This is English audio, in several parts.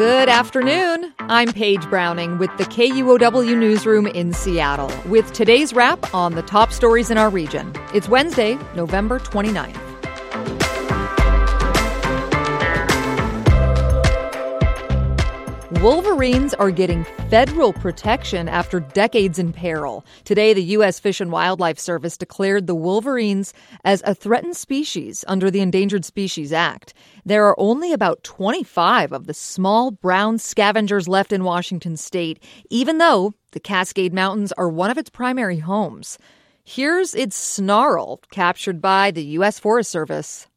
Good afternoon. I'm Paige Browning with the KUOW Newsroom in Seattle with today's wrap on the top stories in our region. It's Wednesday, November 29th. Wolverines are getting federal protection after decades in peril. Today, the U.S. Fish and Wildlife Service declared the wolverines as a threatened species under the Endangered Species Act. There are only about 25 of the small brown scavengers left in Washington state, even though the Cascade Mountains are one of its primary homes. Here's its snarl, captured by the U.S. Forest Service.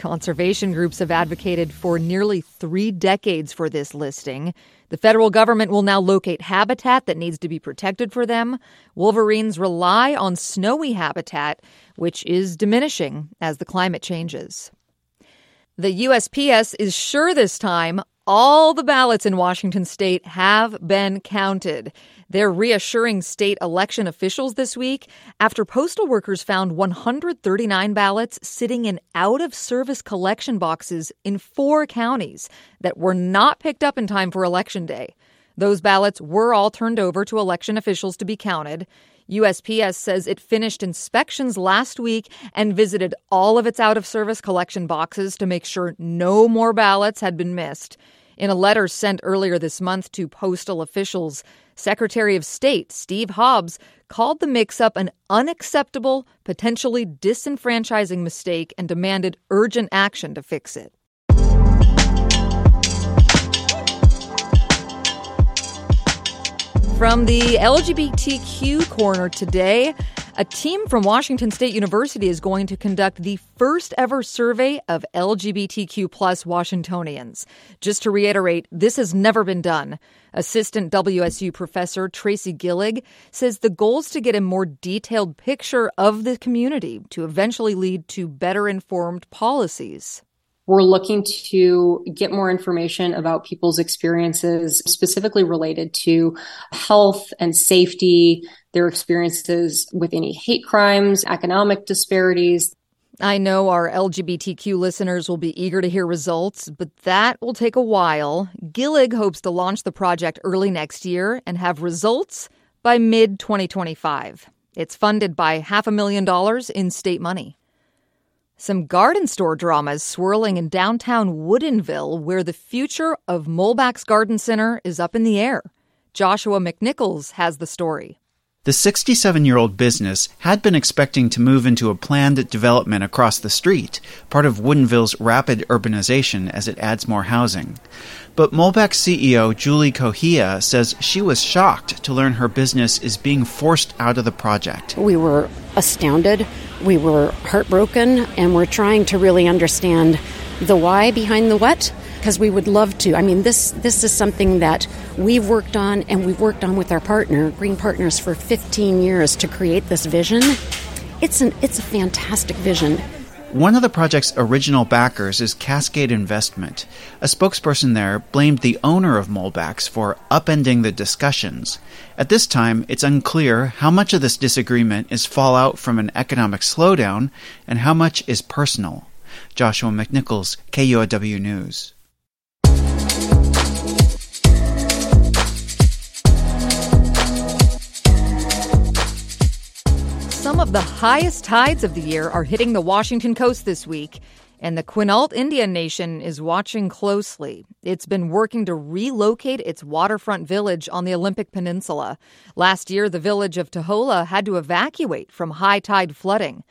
Conservation groups have advocated for nearly three decades for this listing. The federal government will now locate habitat that needs to be protected for them. Wolverines rely on snowy habitat, which is diminishing as the climate changes. The USPS is sure this time all the ballots in Washington state have been counted. They're reassuring state election officials this week after postal workers found 139 ballots sitting in out of service collection boxes in four counties that were not picked up in time for Election Day. Those ballots were all turned over to election officials to be counted. USPS says it finished inspections last week and visited all of its out of service collection boxes to make sure no more ballots had been missed. In a letter sent earlier this month to postal officials, Secretary of State Steve Hobbs called the mix up an unacceptable, potentially disenfranchising mistake and demanded urgent action to fix it. From the LGBTQ corner today, a team from Washington State University is going to conduct the first ever survey of LGBTQ plus Washingtonians. Just to reiterate, this has never been done. Assistant WSU professor Tracy Gillig says the goal is to get a more detailed picture of the community to eventually lead to better informed policies. We're looking to get more information about people's experiences, specifically related to health and safety, their experiences with any hate crimes, economic disparities. I know our LGBTQ listeners will be eager to hear results, but that will take a while. Gillig hopes to launch the project early next year and have results by mid 2025. It's funded by half a million dollars in state money. Some garden store dramas swirling in downtown Woodinville, where the future of Molbak's Garden Center is up in the air. Joshua McNichols has the story. The 67 year old business had been expecting to move into a planned development across the street, part of Woodinville's rapid urbanization as it adds more housing. But Molbak CEO Julie Kouhia says she was shocked to learn her business is being forced out of the project. We were astounded, we were heartbroken, and we're trying to really understand the why behind the what because we would love to. I mean, this this is something that we've worked on and we've worked on with our partner, Green Partners, for 15 years to create this vision. It's an it's a fantastic vision. One of the project's original backers is Cascade Investment. A spokesperson there blamed the owner of Molbak's for upending the discussions. At this time, it's unclear how much of this disagreement is fallout from an economic slowdown and how much is personal. Joshua McNichols, KUOW News. The highest tides of the year are hitting the Washington coast this week, and the Quinault Indian Nation is watching closely. It's been working to relocate its waterfront village on the Olympic Peninsula. Last year, the village of Taholah had to evacuate from high tide flooding.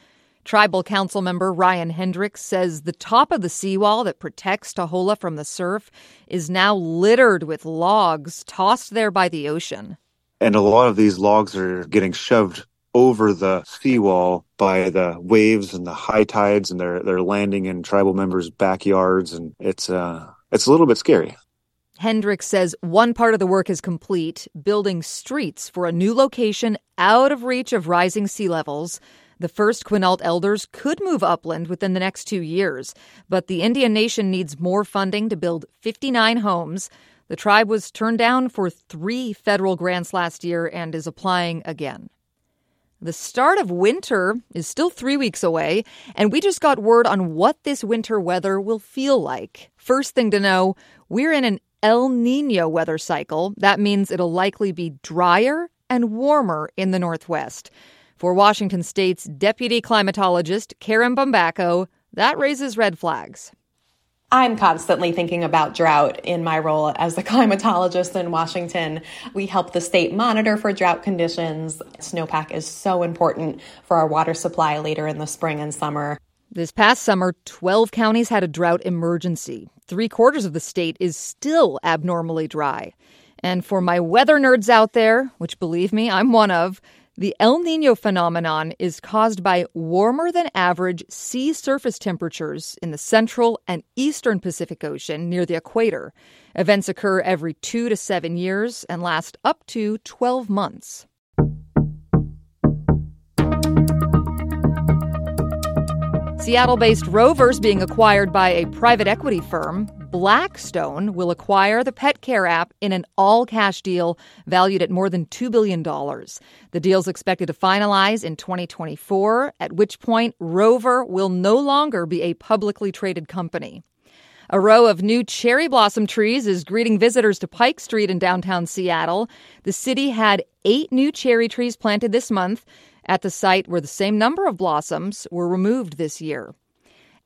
Tribal Council member Ryan Hendricks says the top of the seawall that protects Taholah from the surf is now littered with logs tossed there by the ocean. And a lot of these logs are getting shoved over the seawall by the waves and the high tides and they're they're landing in tribal members' backyards and it's uh it's a little bit scary. Hendricks says one part of the work is complete, building streets for a new location out of reach of rising sea levels. The first Quinault elders could move upland within the next two years, but the Indian Nation needs more funding to build 59 homes. The tribe was turned down for three federal grants last year and is applying again. The start of winter is still three weeks away, and we just got word on what this winter weather will feel like. First thing to know, we're in an El Nino weather cycle. That means it'll likely be drier and warmer in the Northwest. For Washington State's deputy climatologist, Karin Bumbaco, that raises red flags. I'm constantly thinking about drought in my role as a climatologist in Washington. We help the state monitor for drought conditions. Snowpack is so important for our water supply later in the spring and summer. This past summer, 12 counties had a drought emergency. Three quarters of the state is still abnormally dry. And for my weather nerds out there, which believe me, I'm one of, the El Nino phenomenon is caused by warmer than average sea surface temperatures in the central and eastern Pacific Ocean near the equator. Events occur every two to seven years and last up to 12 months. Seattle based Rovers being acquired by a private equity firm Blackstone will acquire the pet care app in an all cash deal valued at more than $2 billion. The deal is expected to finalize in 2024, at which point Rover will no longer be a publicly traded company. A row of new cherry blossom trees is greeting visitors to Pike Street in downtown Seattle. The city had eight new cherry trees planted this month at the site where the same number of blossoms were removed this year.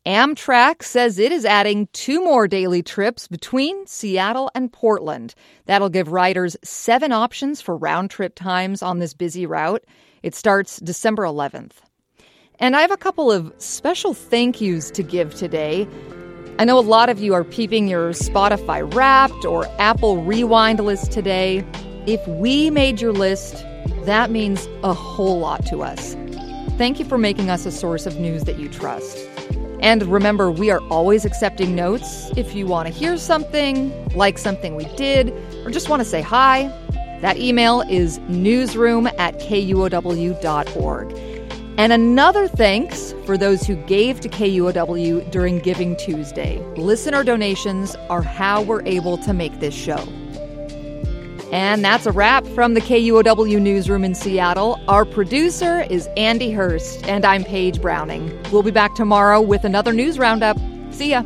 Amtrak says it is adding two more daily trips between Seattle and Portland. That'll give riders seven options for round trip times on this busy route. It starts December 11th. And I have a couple of special thank yous to give today. I know a lot of you are peeping your Spotify Wrapped or Apple Rewind list today. If we made your list, that means a whole lot to us. Thank you for making us a source of news that you trust. And remember, we are always accepting notes. If you want to hear something, like something we did, or just want to say hi, that email is newsroom at kuow.org. And another thanks for those who gave to KUOW during Giving Tuesday. Listener donations are how we're able to make this show. And that's a wrap from the KUOW newsroom in Seattle. Our producer is Andy Hurst, and I'm Paige Browning. We'll be back tomorrow with another news roundup. See ya.